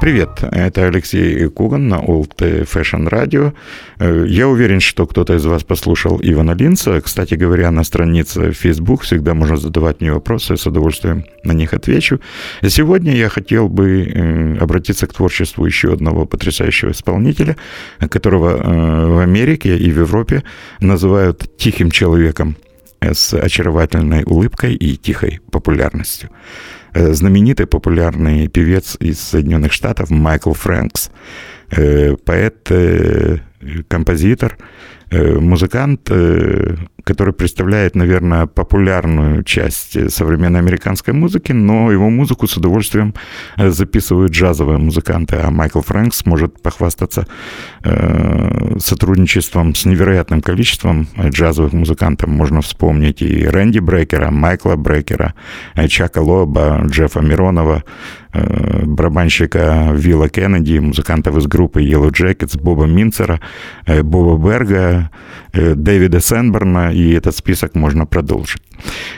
Привет, это Алексей Куган на Old Fashion Radio. Э, я уверен, что кто-то из вас послушал Ивана Линца. Кстати говоря, на странице Facebook всегда можно задавать мне вопросы, с удовольствием на них отвечу. Сегодня я хотел бы э, обратиться к творчеству еще одного потрясающего исполнителя, которого э, в Америке и в Европе называют тихим человеком с очаровательной улыбкой и тихой популярностью. Э, знаменитый популярный певец из Соединенных Штатов Майкл Фрэнкс, э, поэт, э, композитор, музыкант, который представляет, наверное, популярную часть современной американской музыки, но его музыку с удовольствием э, записывают джазовые музыканты, а Майкл Фрэнкс может похвастаться э, сотрудничеством с невероятным количеством джазовых музыкантов. Можно вспомнить и Рэнди Брекера, Майкла Брекера, э, Чака Лоба, Джеффа Миронова, барабанщика Вилла Кеннеди, музыкантов из группы Yellow Jackets, Боба Минцера, Боба Берга, Дэвида Сенберна и этот список можно продолжить.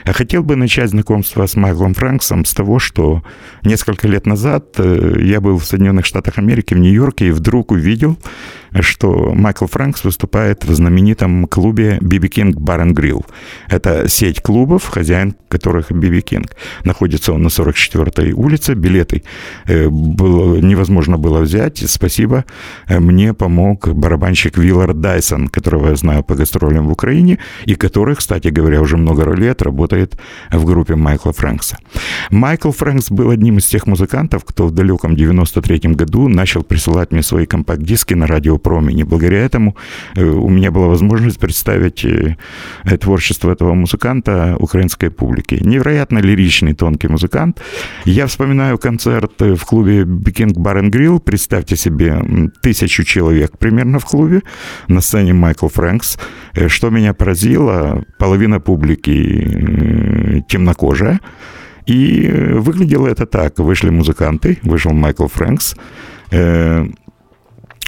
Я хотел бы начать знакомство с Майклом Фрэнксом с того, что несколько лет назад э, я был в Соединенных Штатах Америки, в Нью-Йорке, и вдруг увидел, что Майкл Фрэнкс выступает в знаменитом клубе BB King Bar and Grill. Это сеть клубов, хозяин которых BB King. Находится он на 44-й улице. Билеты э, было, невозможно было взять. Спасибо. Мне помог барабанщик Виллар Дайсон, которого я знаю по гастролям в Украине, и который, кстати говоря, уже много лет работает в группе Майкла Фрэнкса. Майкл Фрэнкс был одним из тех музыкантов, кто в далеком 93-м году начал присылать мне свои компакт-диски на радио промени. Благодаря этому э, у меня была возможность представить э, творчество этого музыканта украинской публике. Невероятно лиричный, тонкий музыкант. Я вспоминаю концерт в клубе Бикинг and Grill. Представьте себе тысячу человек примерно в клубе. На сцене Майкл Фрэнкс. Э, что меня поразило, половина публики темнокожая. И выглядело это так. Вышли музыканты, вышел Майкл Фрэнкс,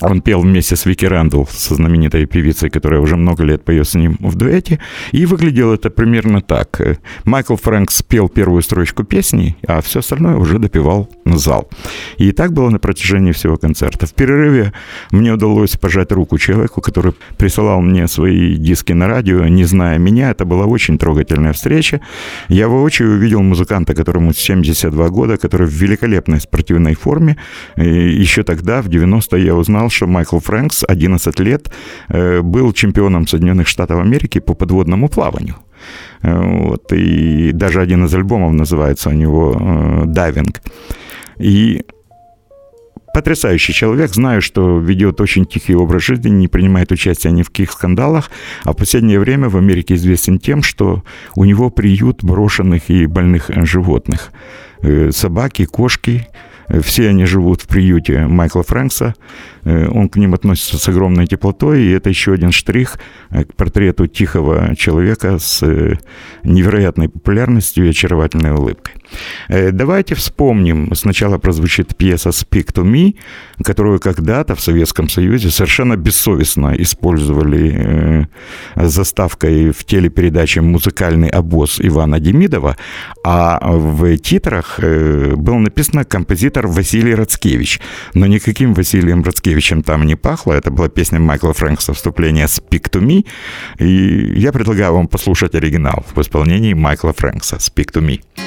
он пел вместе с Вики Рэндл, со знаменитой певицей, которая уже много лет поет с ним в дуэте. И выглядело это примерно так. Майкл Фрэнкс спел первую строчку песни, а все остальное уже допевал зал. И так было на протяжении всего концерта. В перерыве мне удалось пожать руку человеку, который присылал мне свои диски на радио, не зная меня. Это была очень трогательная встреча. Я воочию увидел музыканта, которому 72 года, который в великолепной спортивной форме. И еще тогда, в 90-е, я узнал, что Майкл Фрэнкс 11 лет э, был чемпионом Соединенных Штатов Америки по подводному плаванию. Э, вот, и даже один из альбомов называется у него э, «Дайвинг». И потрясающий человек. Знаю, что ведет очень тихий образ жизни, не принимает участия ни в каких скандалах, а в последнее время в Америке известен тем, что у него приют брошенных и больных животных. Собаки, кошки, все они живут в приюте Майкла Фрэнкса. Э, он к ним относится с огромной теплотой, и это еще один штрих э, к портрету тихого человека с э, невероятной популярностью и очаровательной улыбкой. Давайте вспомним, сначала прозвучит пьеса «Speak to me», которую когда-то в Советском Союзе совершенно бессовестно использовали заставкой в телепередаче «Музыкальный обоз» Ивана Демидова, а в титрах было написано «Композитор Василий Рацкевич», но никаким Василием Рацкевичем Малевичем там не пахло. Это была песня Майкла Фрэнкса «Вступление Speak to Me». И я предлагаю вам послушать оригинал в исполнении Майкла Фрэнкса «Speak to Me».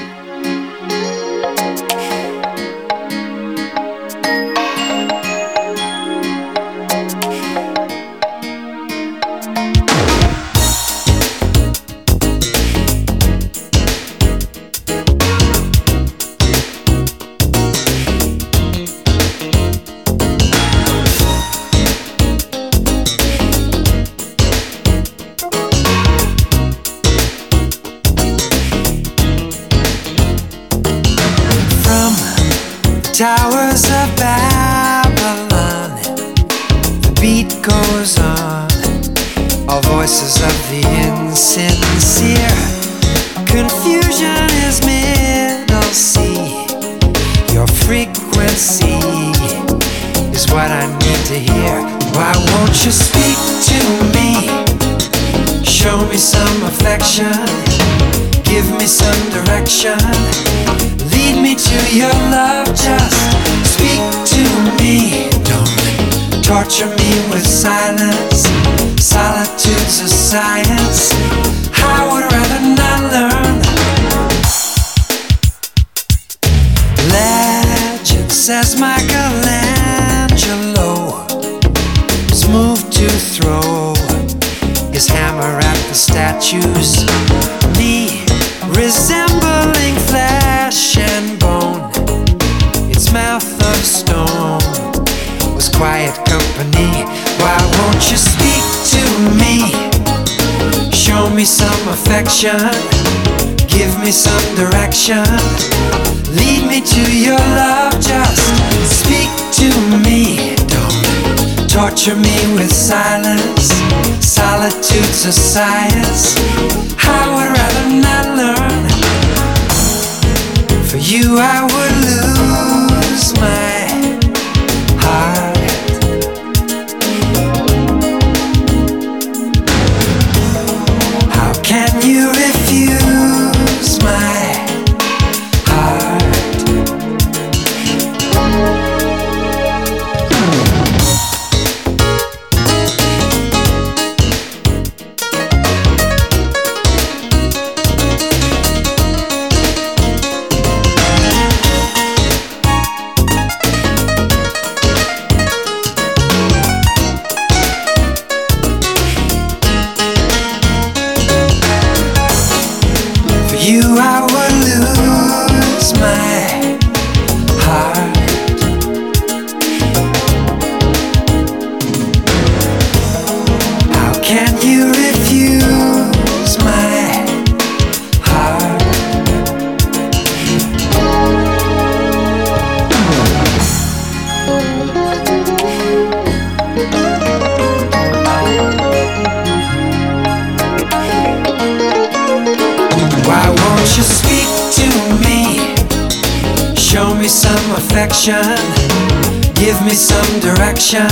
Me some affection, give me some direction. Lead me to your love, just speak to me. Don't torture me with silence. Solitude's a science. I would rather not learn. For you, I would me some direction.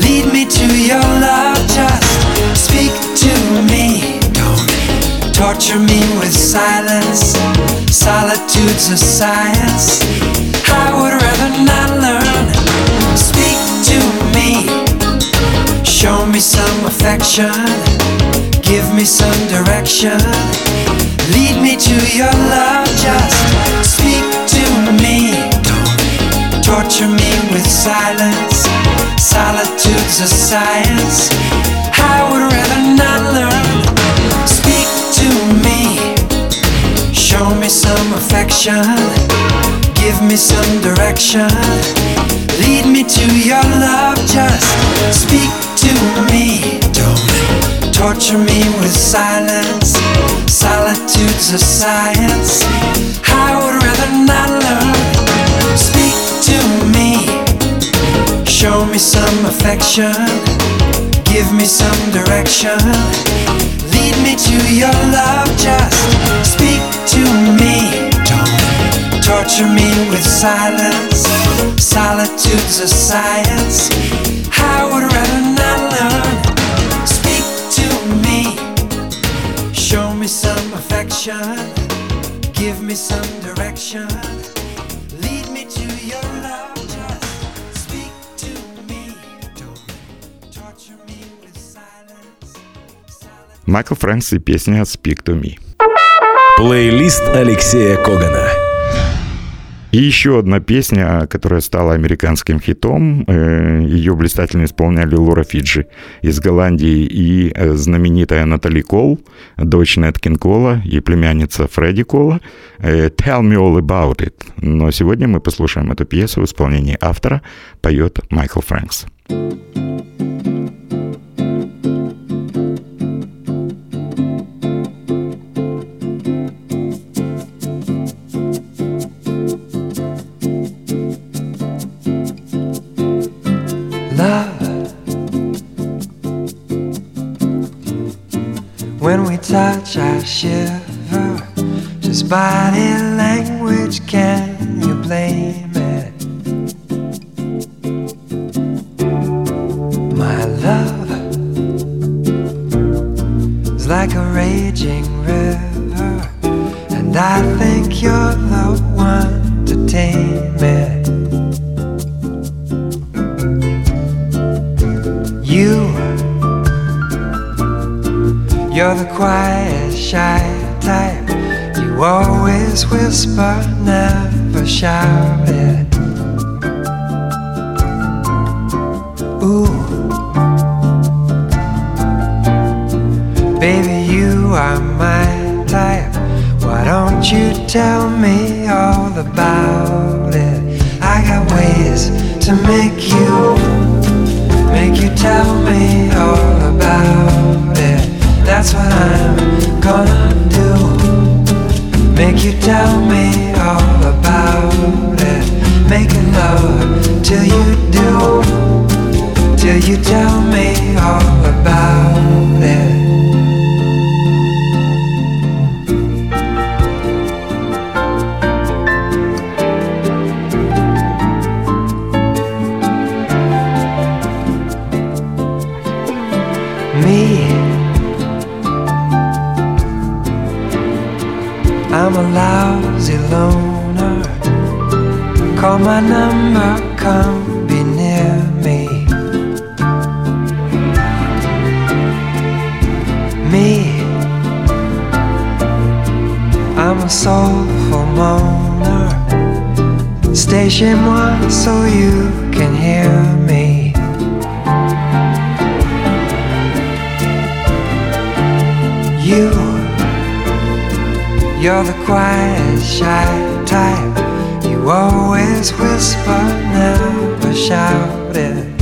Lead me to your love. Just speak to me. Don't torture me with silence. Solitude's a science. I would rather not learn. Speak to me. Show me some affection. Give me some direction. Lead me to your love. Just speak to torture me with silence. Solitude's a science. I would rather not learn. Speak to me. Show me some affection. Give me some direction. Lead me to your love. Just speak to me. Don't torture me with silence. Solitude's a science. I would rather not learn. To me. Show me some affection. Give me some direction. Lead me to your love. Just speak to me. Don't torture me with silence. Solitude's a science. I would rather not learn. Speak to me. Show me some affection. Give me some direction. Майкл Фрэнкс и песня «Speak to me». Плейлист Алексея Когана. И еще одна песня, которая стала американским хитом. Э, Ее блистательно исполняли Лора Фиджи из Голландии и э, знаменитая Натали Кол, дочь Неткин Кола и племянница Фредди Кола. Э, «Tell me all about it». Но сегодня мы послушаем эту пьесу в исполнении автора. Поет Майкл Фрэнкс. Love shiver. Just body language, soulful moaner. Stay chez moi so you can hear me. You, you're the quiet, shy type. You always whisper, never shout it.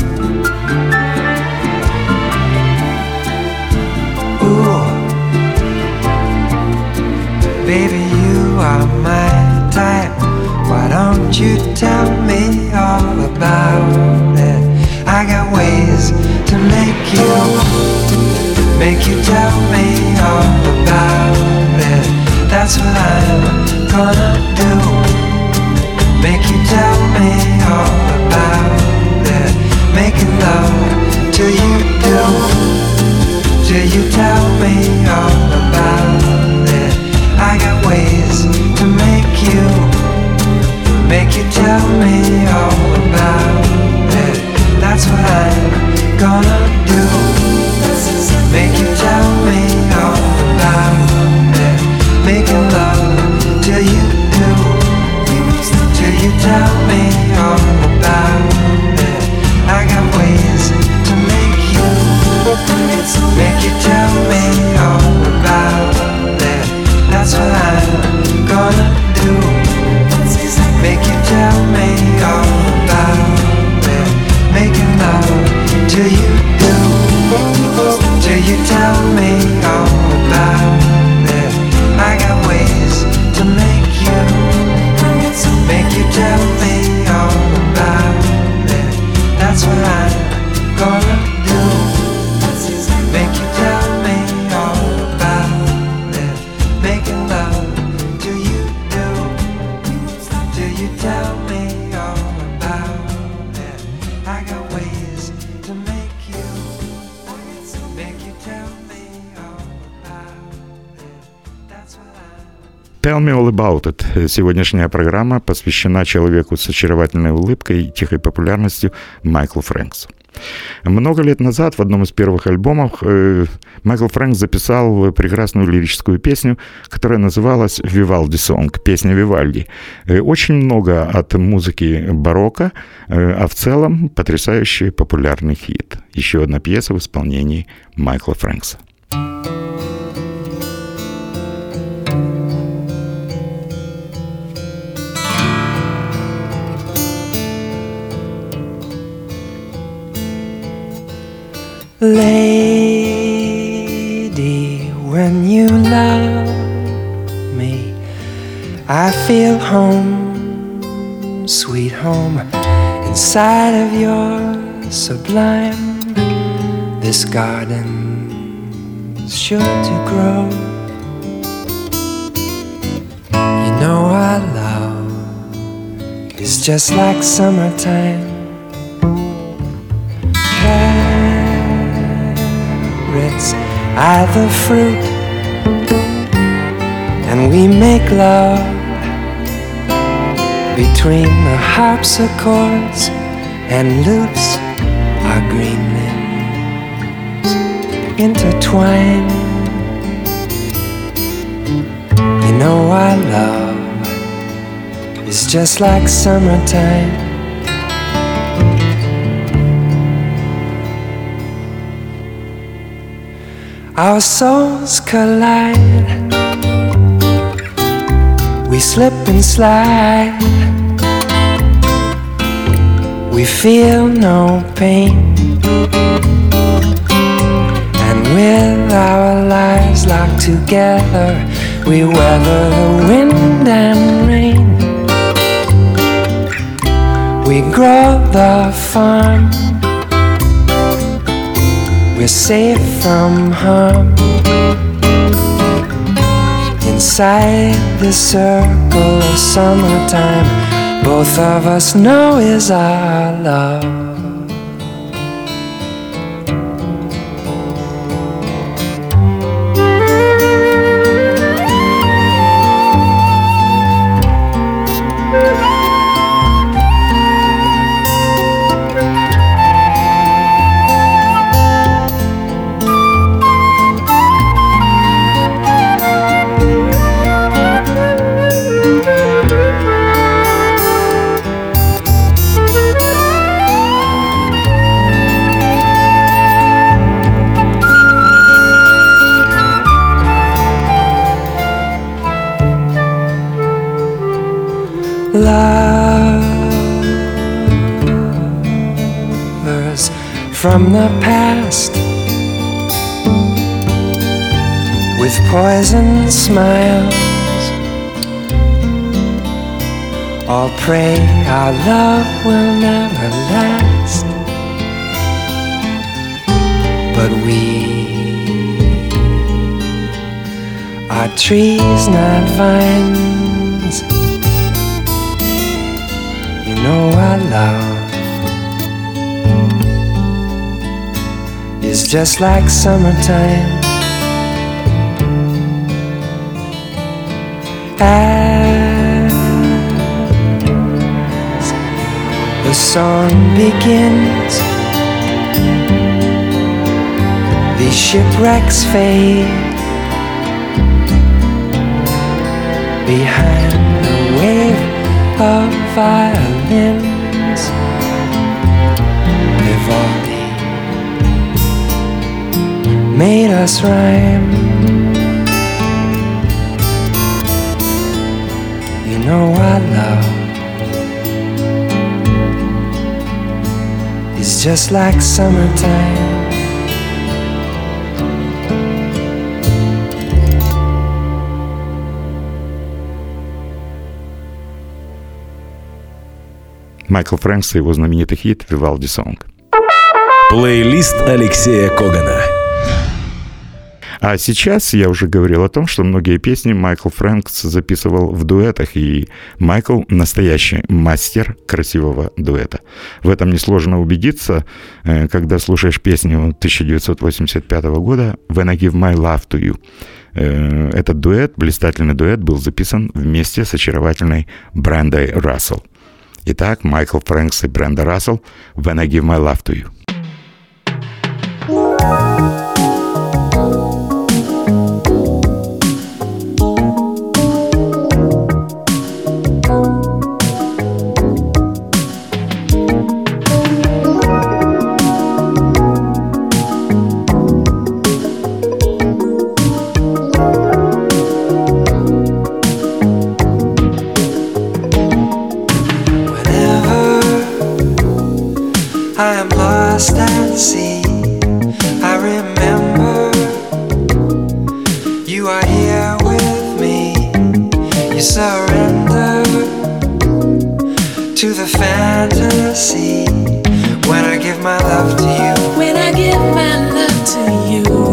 You tell me all about it? I got ways to make you, make you tell me all about it. That's what I'm gonna do. Make you tell me all about it. Making you you tell me all about it. I got ways to make you. Make you tell me all about it. That's what I'm gonna do. Make you tell me all about it. Making love till you do. Till you tell me all about it. I got ways to make you. Make you tell me all about it. That's what I'm gonna do. Till you do. You tell me all about it. I got ways to make you. Make you all about it. Сегодняшняя программа посвящена человеку с очаровательной улыбкой и тихой популярностью Майклу Фрэнксу. Много лет назад в одном из первых альбомов э, Майкл Фрэнк записал прекрасную лирическую песню, которая называлась «Вивалди Сонг», песня Вивальди. Э, очень много от музыки барокко, э, а в целом потрясающий популярный хит. Еще одна пьеса в исполнении Майкла Фрэнкса. Lady, when you love me, I feel home, sweet home, inside of your sublime, this garden is sure to grow. You know our love is just like summertime. Are the fruit, and we make love between the harpsichords and lutes are green limbs intertwined. You know our love is just like summertime. Our souls collide. We slip and slide. We feel no pain. And with our lives locked together, we weather the wind and rain. We grow the farm. We're safe from harm. Inside the circle of summertime, both of us know is our love. Smiles. All pray our love will never last. But we are trees not vines. You know our love is just like summertime as the song begins. These shipwrecks fade. Behind the wave of violins. Vivaldi made us rhyme know our love is just like summertime Майкл Фрэнкс и его знаменитый хит «Вивалди Сонг». Плейлист Алексея Когана. А сейчас я уже говорил о том, что многие песни Майкл Фрэнкс записывал в дуэтах, и Майкл настоящий мастер красивого дуэта. В этом несложно убедиться, э, когда слушаешь песню 1985 года «When I Give My Love to You». Э, этот дуэт, блистательный дуэт, был записан вместе с очаровательной Брендой Рассел. Итак, Майкл Фрэнкс и Бренда Рассел «When I Give My Love to You». I am lost at sea, I remember you are here with me. You surrender to the fantasy when I give my love to you. When I give my love to you,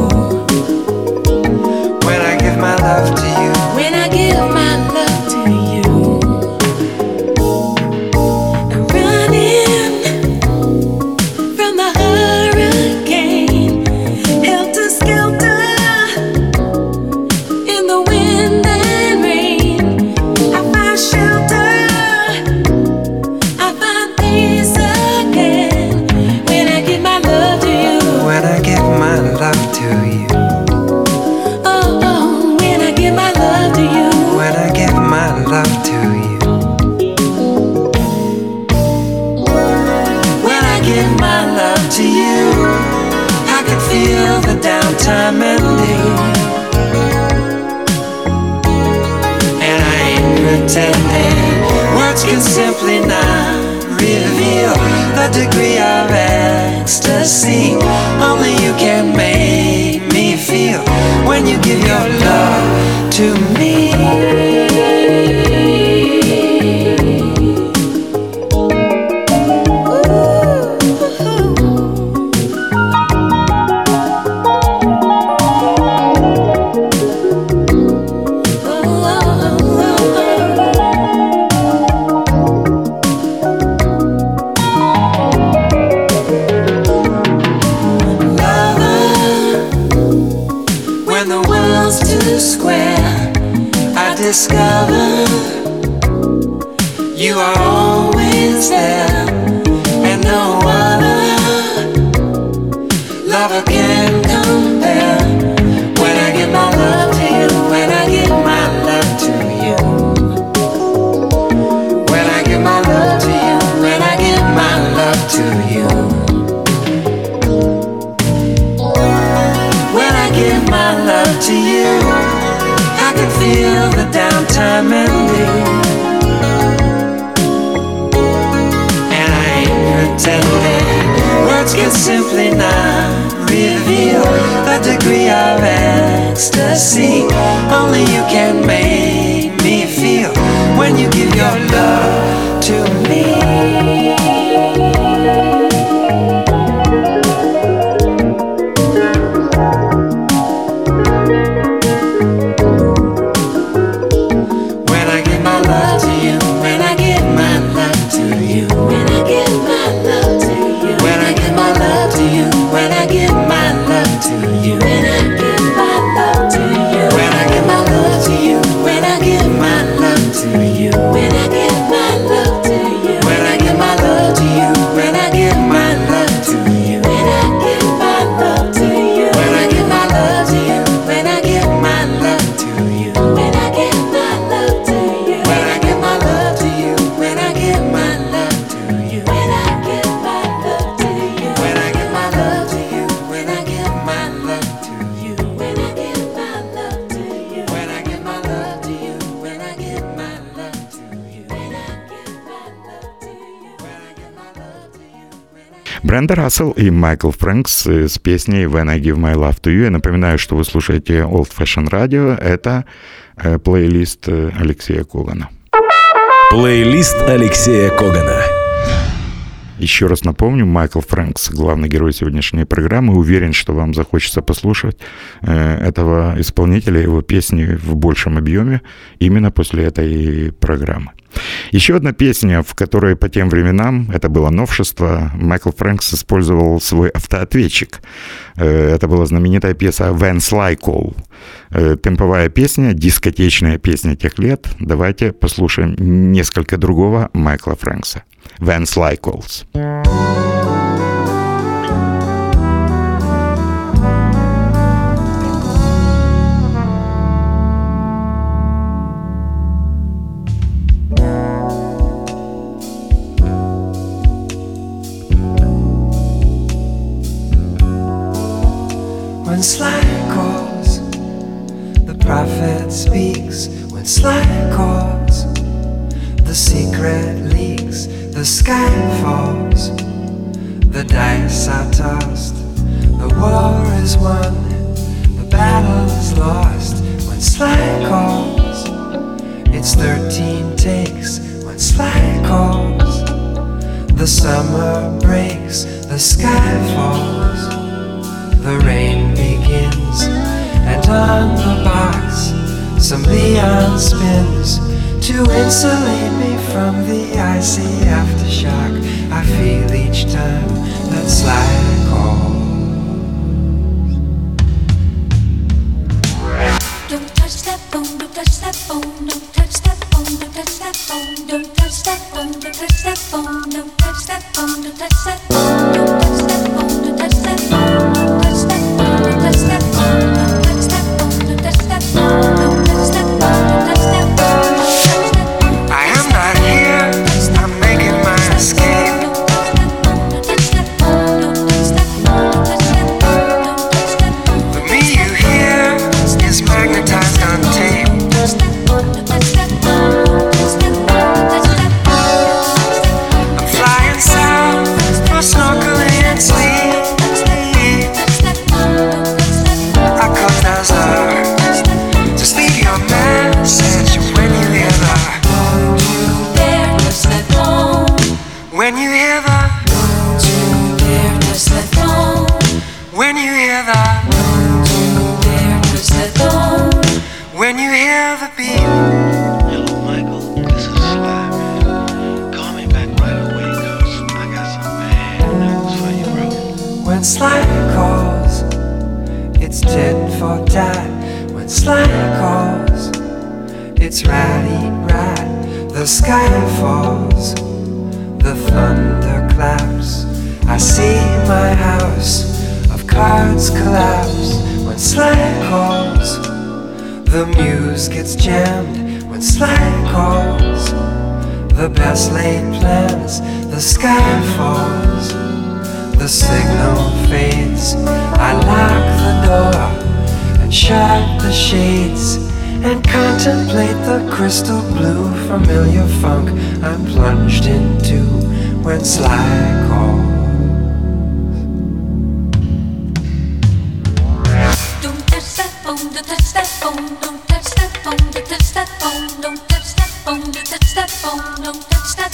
too square, I discover you are always there, And I ain't pretending. Words can simply not reveal the degree of ecstasy. Only you can make me feel when you give your love to me. Бренда Рассел и Майкл Фрэнкс с песней «When I Give My Love to You». Я напоминаю, что вы слушаете Old Fashion Radio. Это э, плейлист э, Алексея Когана. Плейлист Алексея Когана. Еще раз напомню, Майкл Фрэнкс, главный герой сегодняшней программы. Уверен, что вам захочется послушать э, этого исполнителя, его песни в большем объеме именно после этой программы. Еще одна песня, в которой по тем временам, это было новшество, Майкл Фрэнкс использовал свой автоответчик. Э, Это была знаменитая песня «When Sly Call». Э, Темповая песня, дискотечная песня тех лет. Давайте послушаем несколько другого Майкла Фрэнкса. «When Sly Calls». The prophet speaks. When Sly calls, the secret leaks. The sky falls, the dice are tossed. The war is won, the battle's lost. When Sly calls, it's 13 takes. When Sly calls, the summer breaks, the sky falls. The rain begins, and on the box, some Leon spins to insulate me from the icy aftershock I feel each time that Sly calls. Don't touch that phone, don't touch that phone, don't touch that phone, don't touch that phone, don't touch that phone, don't touch that phone, don't touch that phone, don't touch that phone,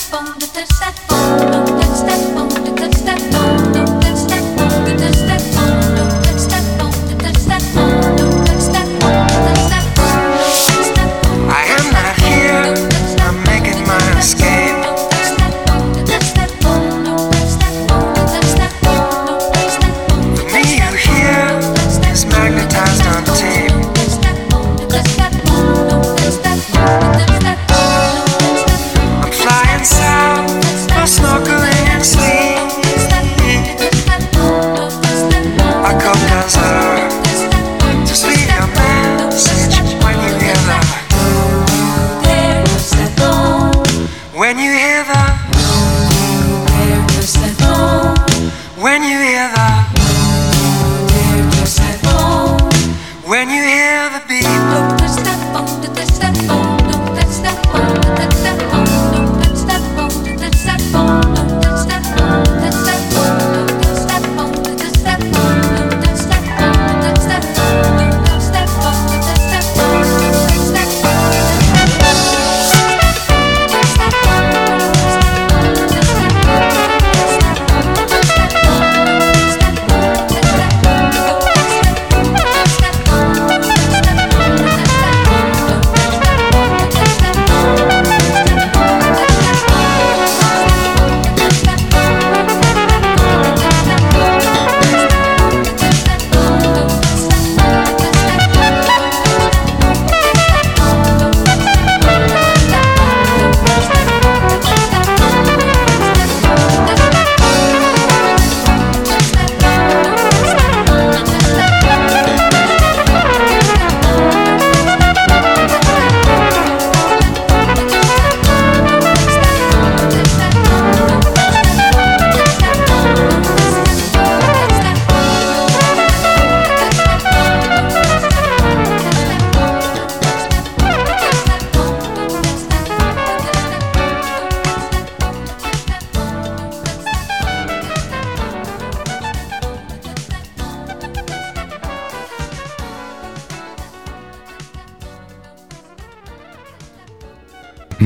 fundo, terceiro fundo.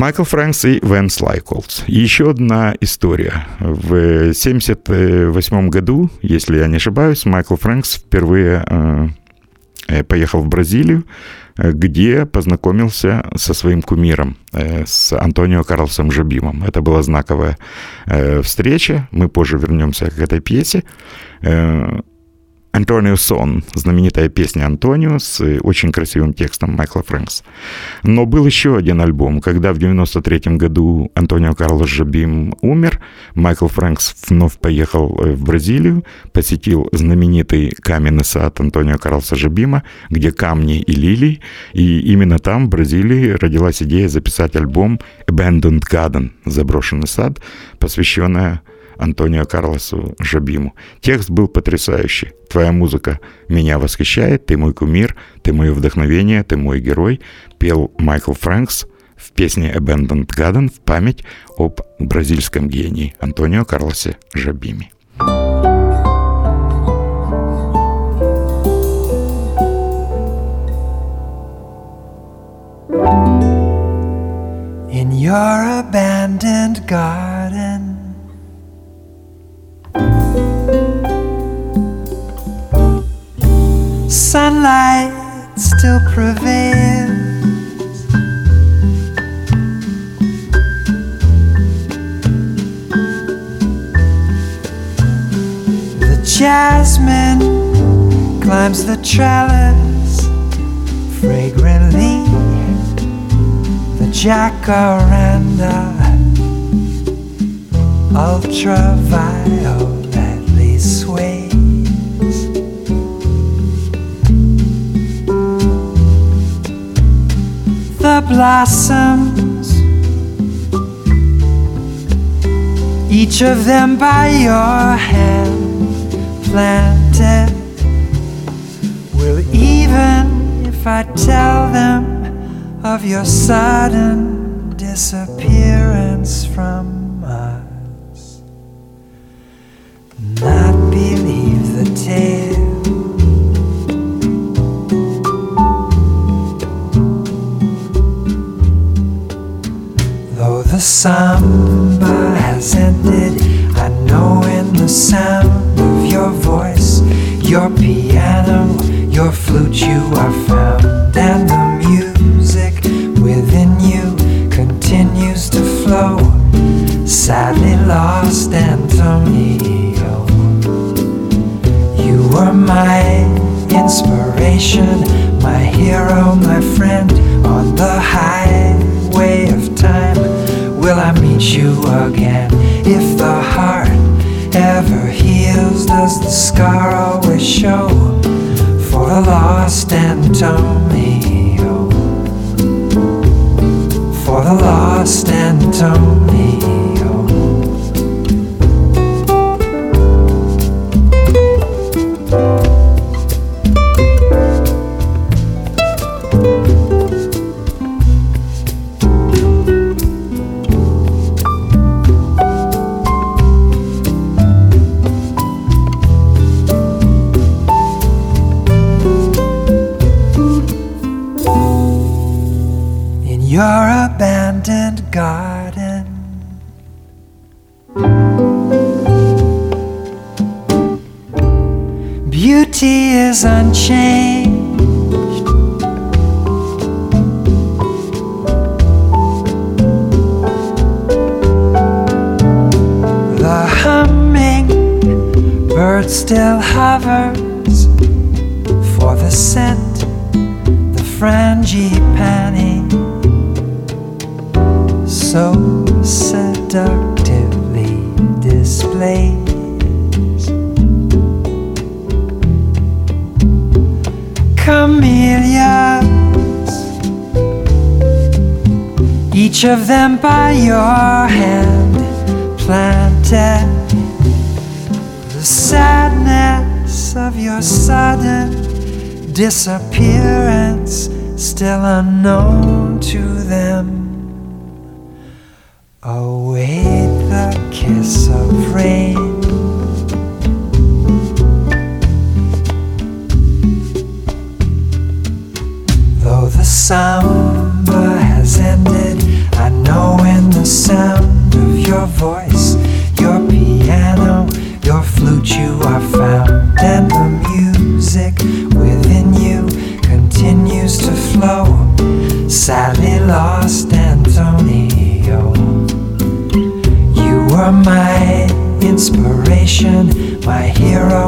Майкл Фрэнкс и Вэнс Лайколс. Еще одна история. В 1978 году, если я не ошибаюсь, Майкл Фрэнкс впервые э, э, поехал в Бразилию, э, где познакомился со своим кумиром, с Антонио Карлосом Жабимом. Это была знаковая встреча. Мы позже вернемся к этой пьесе. Антонио Сон, знаменитая песня Антонио с очень красивым текстом Майкла Фрэнкс. Но был еще один альбом, когда в 93 году Антонио Карлос Жабим умер, Майкл Фрэнкс вновь поехал э, в Бразилию, посетил знаменитый каменный сад Антонио Карлоса Жабима, где камни и лилии, и именно там, в Бразилии, родилась идея записать альбом Abandoned Garden, заброшенный сад, посвященная Антонио Карлосу Жабиму. Текст был потрясающий. Твоя музыка меня восхищает, ты мой кумир, ты мое вдохновение, ты мой герой, пел Майкл Фрэнкс в песне Abandoned Garden в память об бразильском гении Антонио Карлосе Жабиме. In your abandoned garden. Sunlight still prevails. The jasmine climbs the trellis fragrantly. The jacaranda ultravioletly sways. The blossoms, each of them by your hand planted, will even if I tell them of your sudden sun.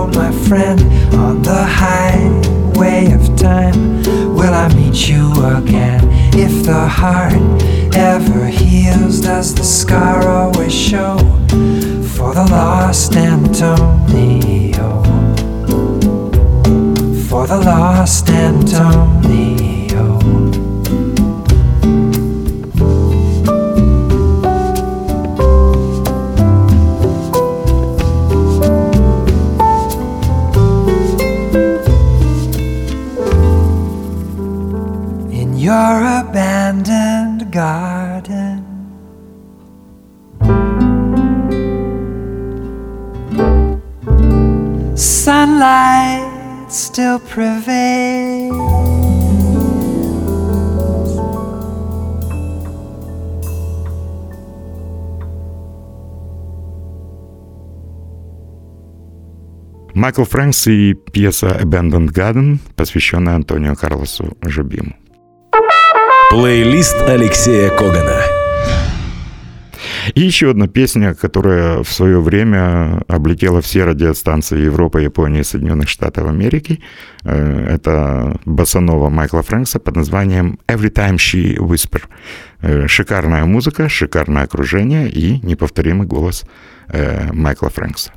road, my friend, on the highway of time. Will I meet you again? If the heart ever heals, does the scar always show? For the lost Antonio. For the lost Antonio. your abandoned garden. Sunlight still prevails. Майкл Фрэнкс и пьеса «Abandoned Garden», посвященная Антонио Карлосу Жобиму. Плейлист Алексея Когана. И еще одна песня, которая в свое время облетела все радиостанции Европы, Японии, Соединенных Штатов Америки. Э, это басанова Майкла Фрэнкса под названием «Every Time She Whisper». Э, шикарная музыка, шикарное окружение и неповторимый голос э, Майкла Фрэнкса.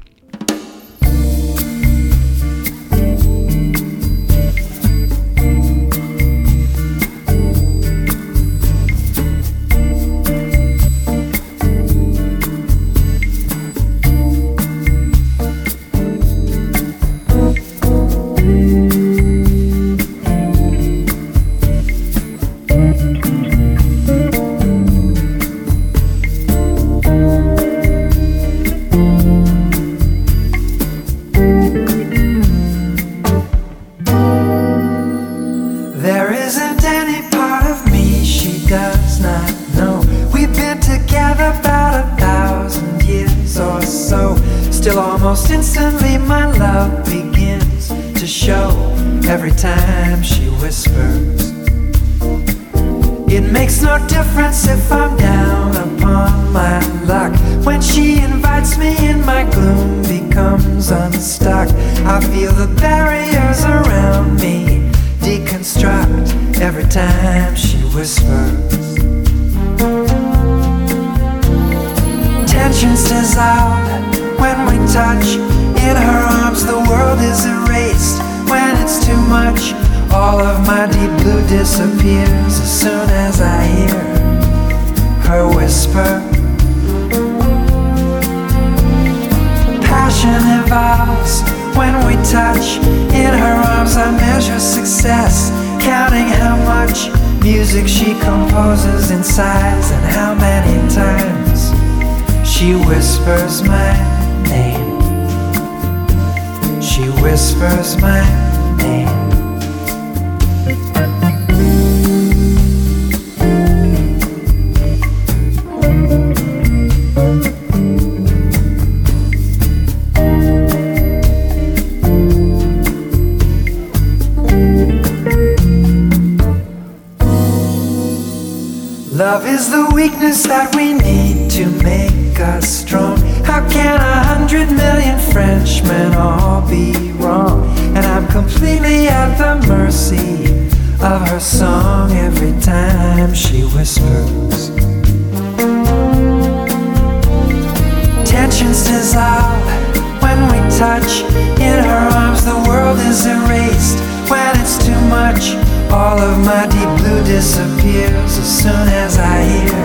disappears as soon as I hear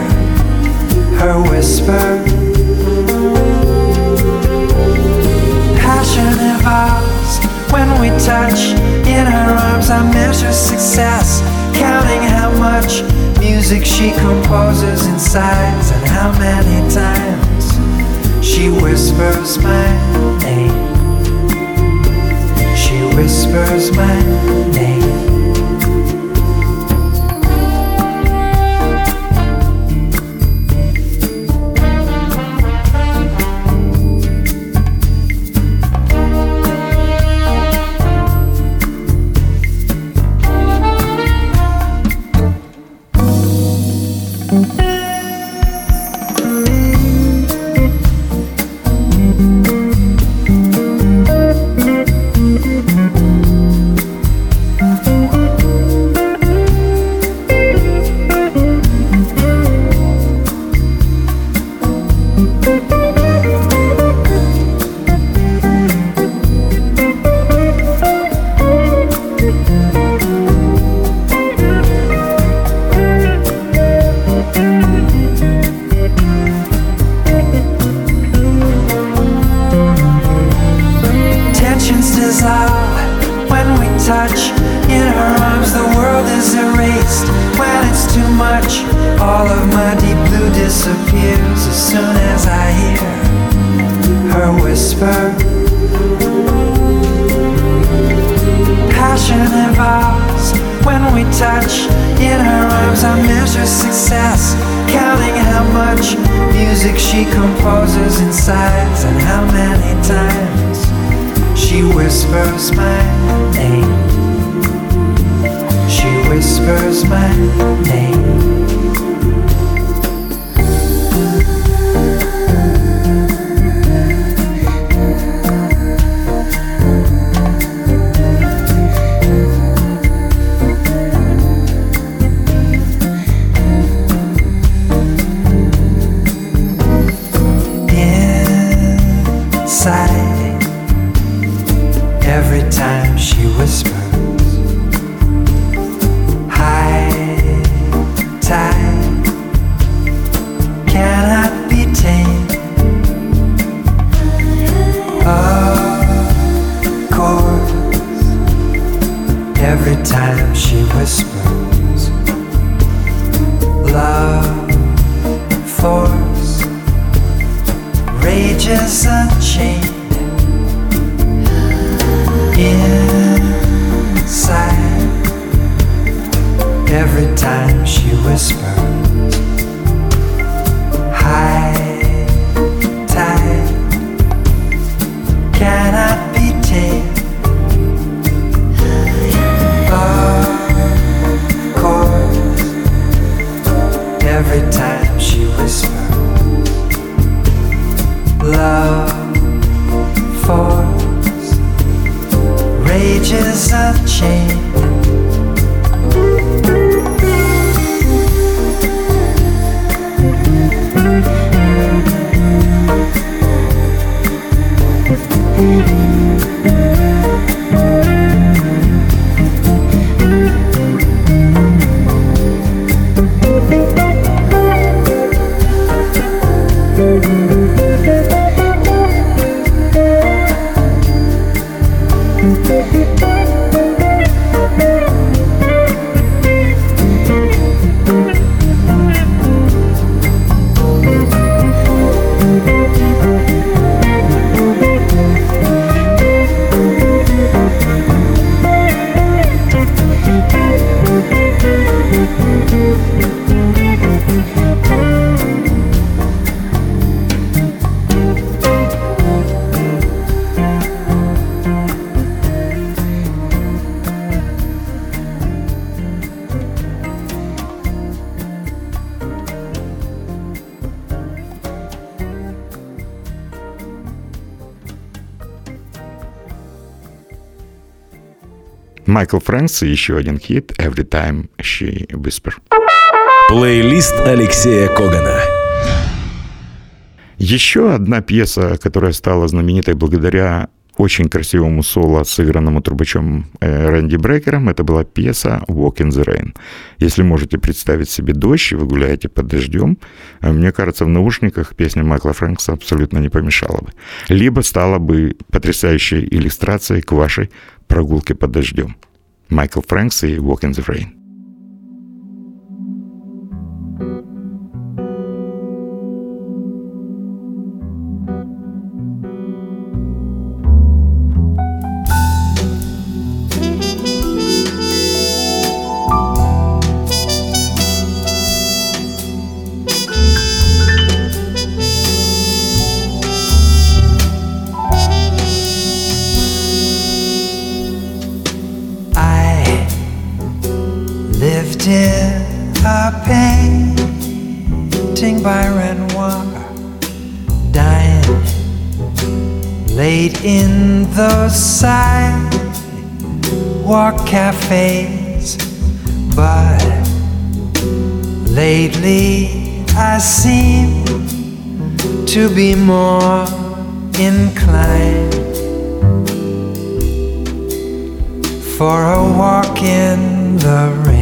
her whisper. Passion evolves when we touch. In her arms, I measure success, counting how much music she composes inside and how many times she whispers my name. She whispers my name. music she composes in sighs, and how many times she whispers my name. She whispers my name. Майкл Фрэнкс и еще один хит «Every Time She Whisper». Плейлист Алексея Когана. Еще одна пьеса, которая стала знаменитой благодаря очень красивому соло, сыгранному трубачом э, Рэнди Брекером, это была пьеса «Walk in the Rain». Если можете представить себе дождь, и вы гуляете под дождем, э, мне кажется, в наушниках песня Майкла Фрэнкса абсолютно не помешала бы. Либо стала бы потрясающей иллюстрацией к вашей прогулке под дождем. Michael Franks и Walk in the Rain. In a painting by Renoir, dying late in those sidewalk cafes. But lately I seem to be more inclined for a walk in the rain.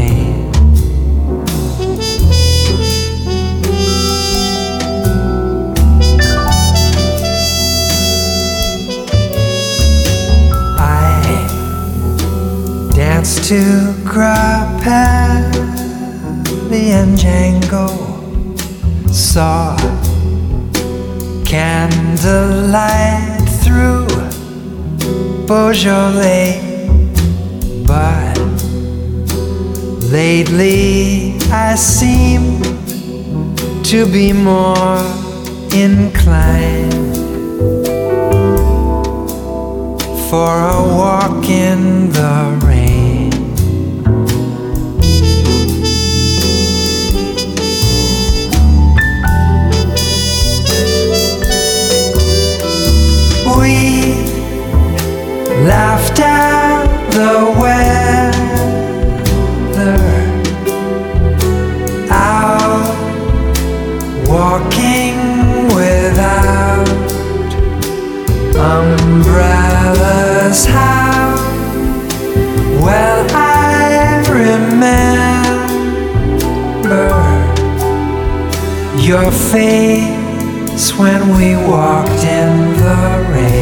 To Grappelli and Django, saw. Candlelight through. Beaujolais. But lately I seem to be more inclined for a walk in the rain. laughed at the weather out walking without umbrellas. How well I remember your face when we walked in the rain.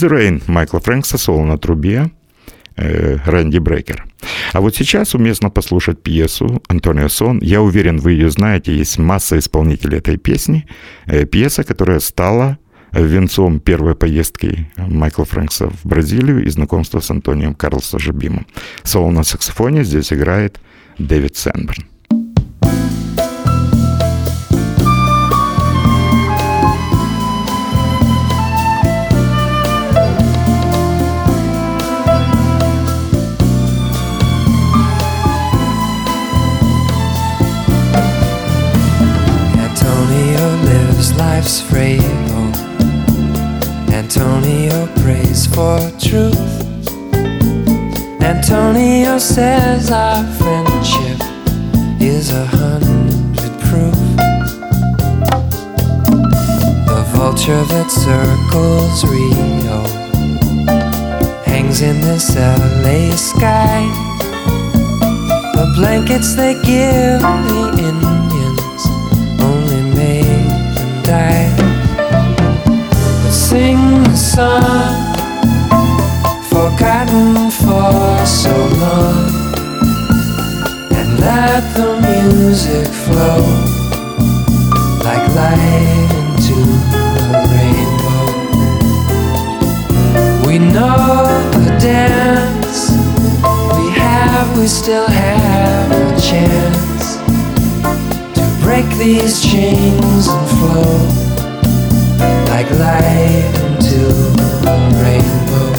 The Rain Майкла Фрэнкса, соло на трубе, э, Рэнди Брейкер. А вот сейчас уместно послушать пьесу Антонио Сон. Я уверен, вы ее знаете, есть масса исполнителей этой песни. Э, Пьеса, которая стала венцом первой поездки Майкла Фрэнкса в Бразилию и знакомства с Антонием Карлосом Жабимом. Соло на саксофоне здесь играет Дэвид Сенберн. Life's frail. Antonio prays for truth. Antonio says our friendship is a hundred proof. The vulture that circles Rio hangs in this LA sky. The blankets they give the But sing the song forgotten for so long, and let the music flow like light into the rainbow. We know the dance. We have, we still have a chance break these chains and flow like light into the rainbow.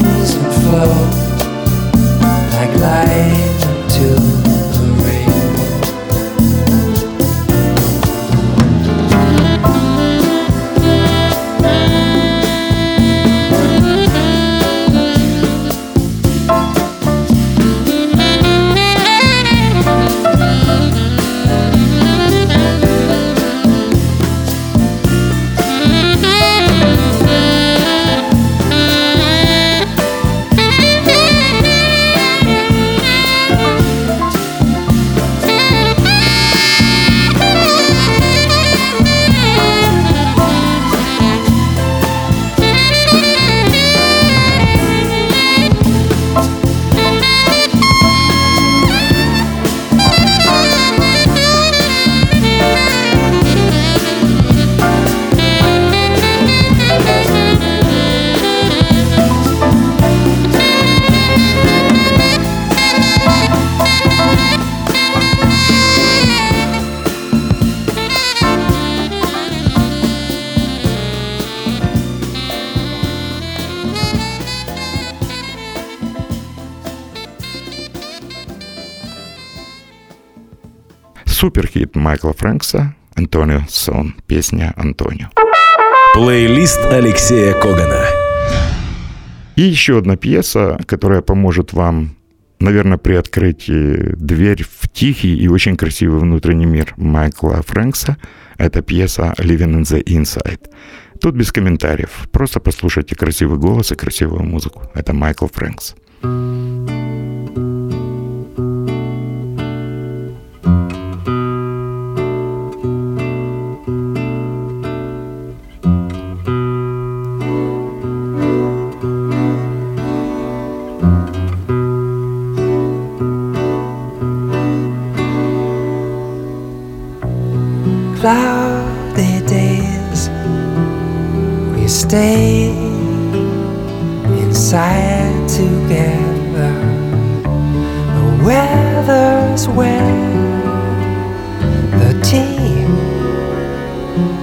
These and flow like light into Майкла Фрэнкса «Антонио Сон». Песня «Антонио». Плейлист Алексея Когана. И еще одна пьеса, которая поможет вам, наверное, приоткрыть э, дверь в тихий и очень красивый внутренний мир Майкла Фрэнкса. Это пьеса «Living in the Inside». Тут без комментариев. Просто послушайте красивый голос и красивую музыку. Это Майкл Фрэнкс. Living together. The weather's wet. The team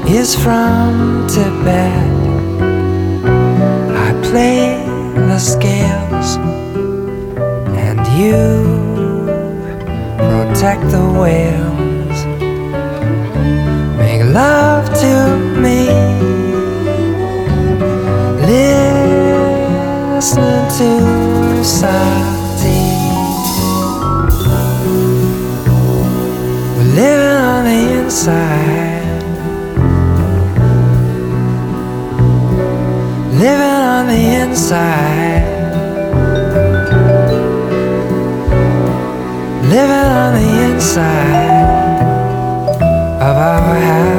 is from Tibet. I play the scales, and you protect the whales. Make love to me. Listen to Satie. We're living on the inside. Living on the inside. Living on the inside of our happiness.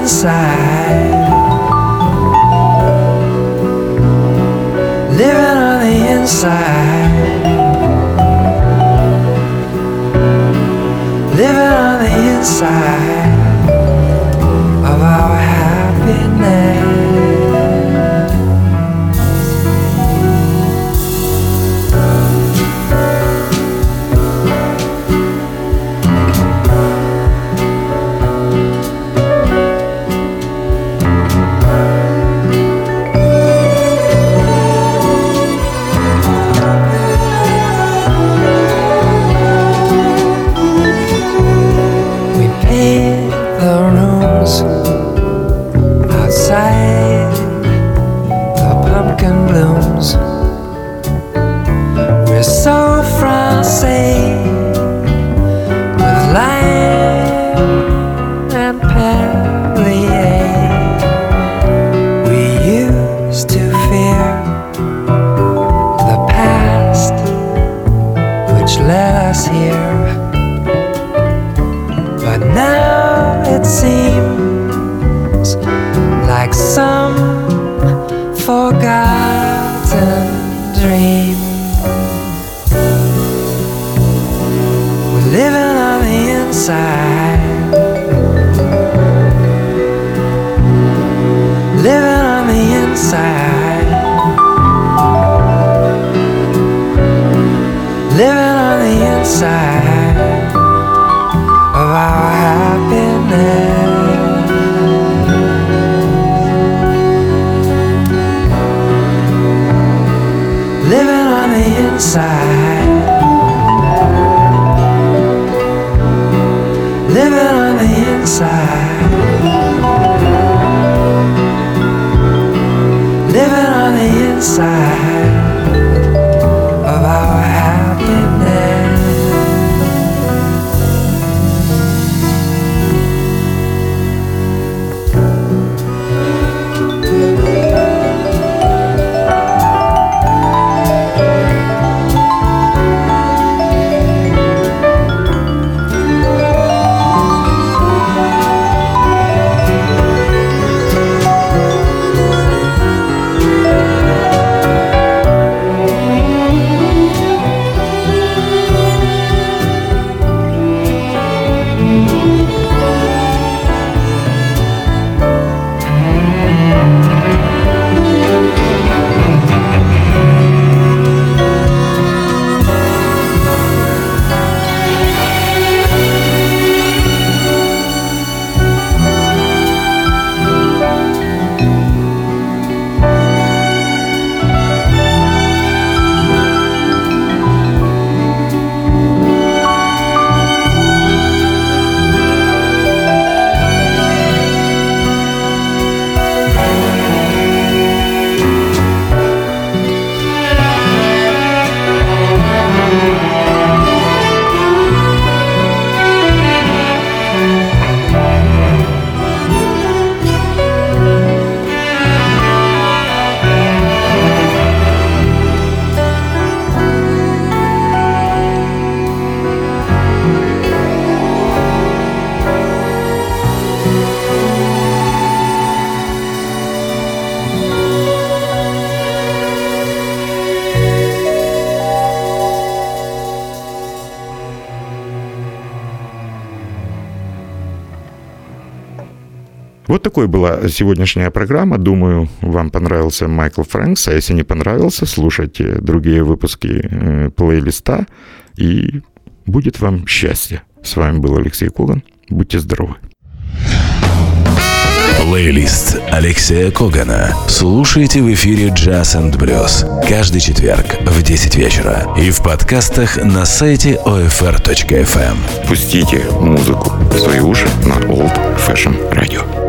Inside. Living on the inside. Такой была сегодняшняя программа. Думаю, вам понравился Майкл Фрэнкс. А если не понравился, слушайте другие выпуски э, плейлиста. И будет вам счастье. С вами был Алексей Коган. Будьте здоровы. Плейлист Алексея Когана. Слушайте в эфире Jazz and Blues каждый четверг в 10 вечера и в подкастах на сайте OFR.FM. Пустите музыку в свои уши на Old Fashion Radio.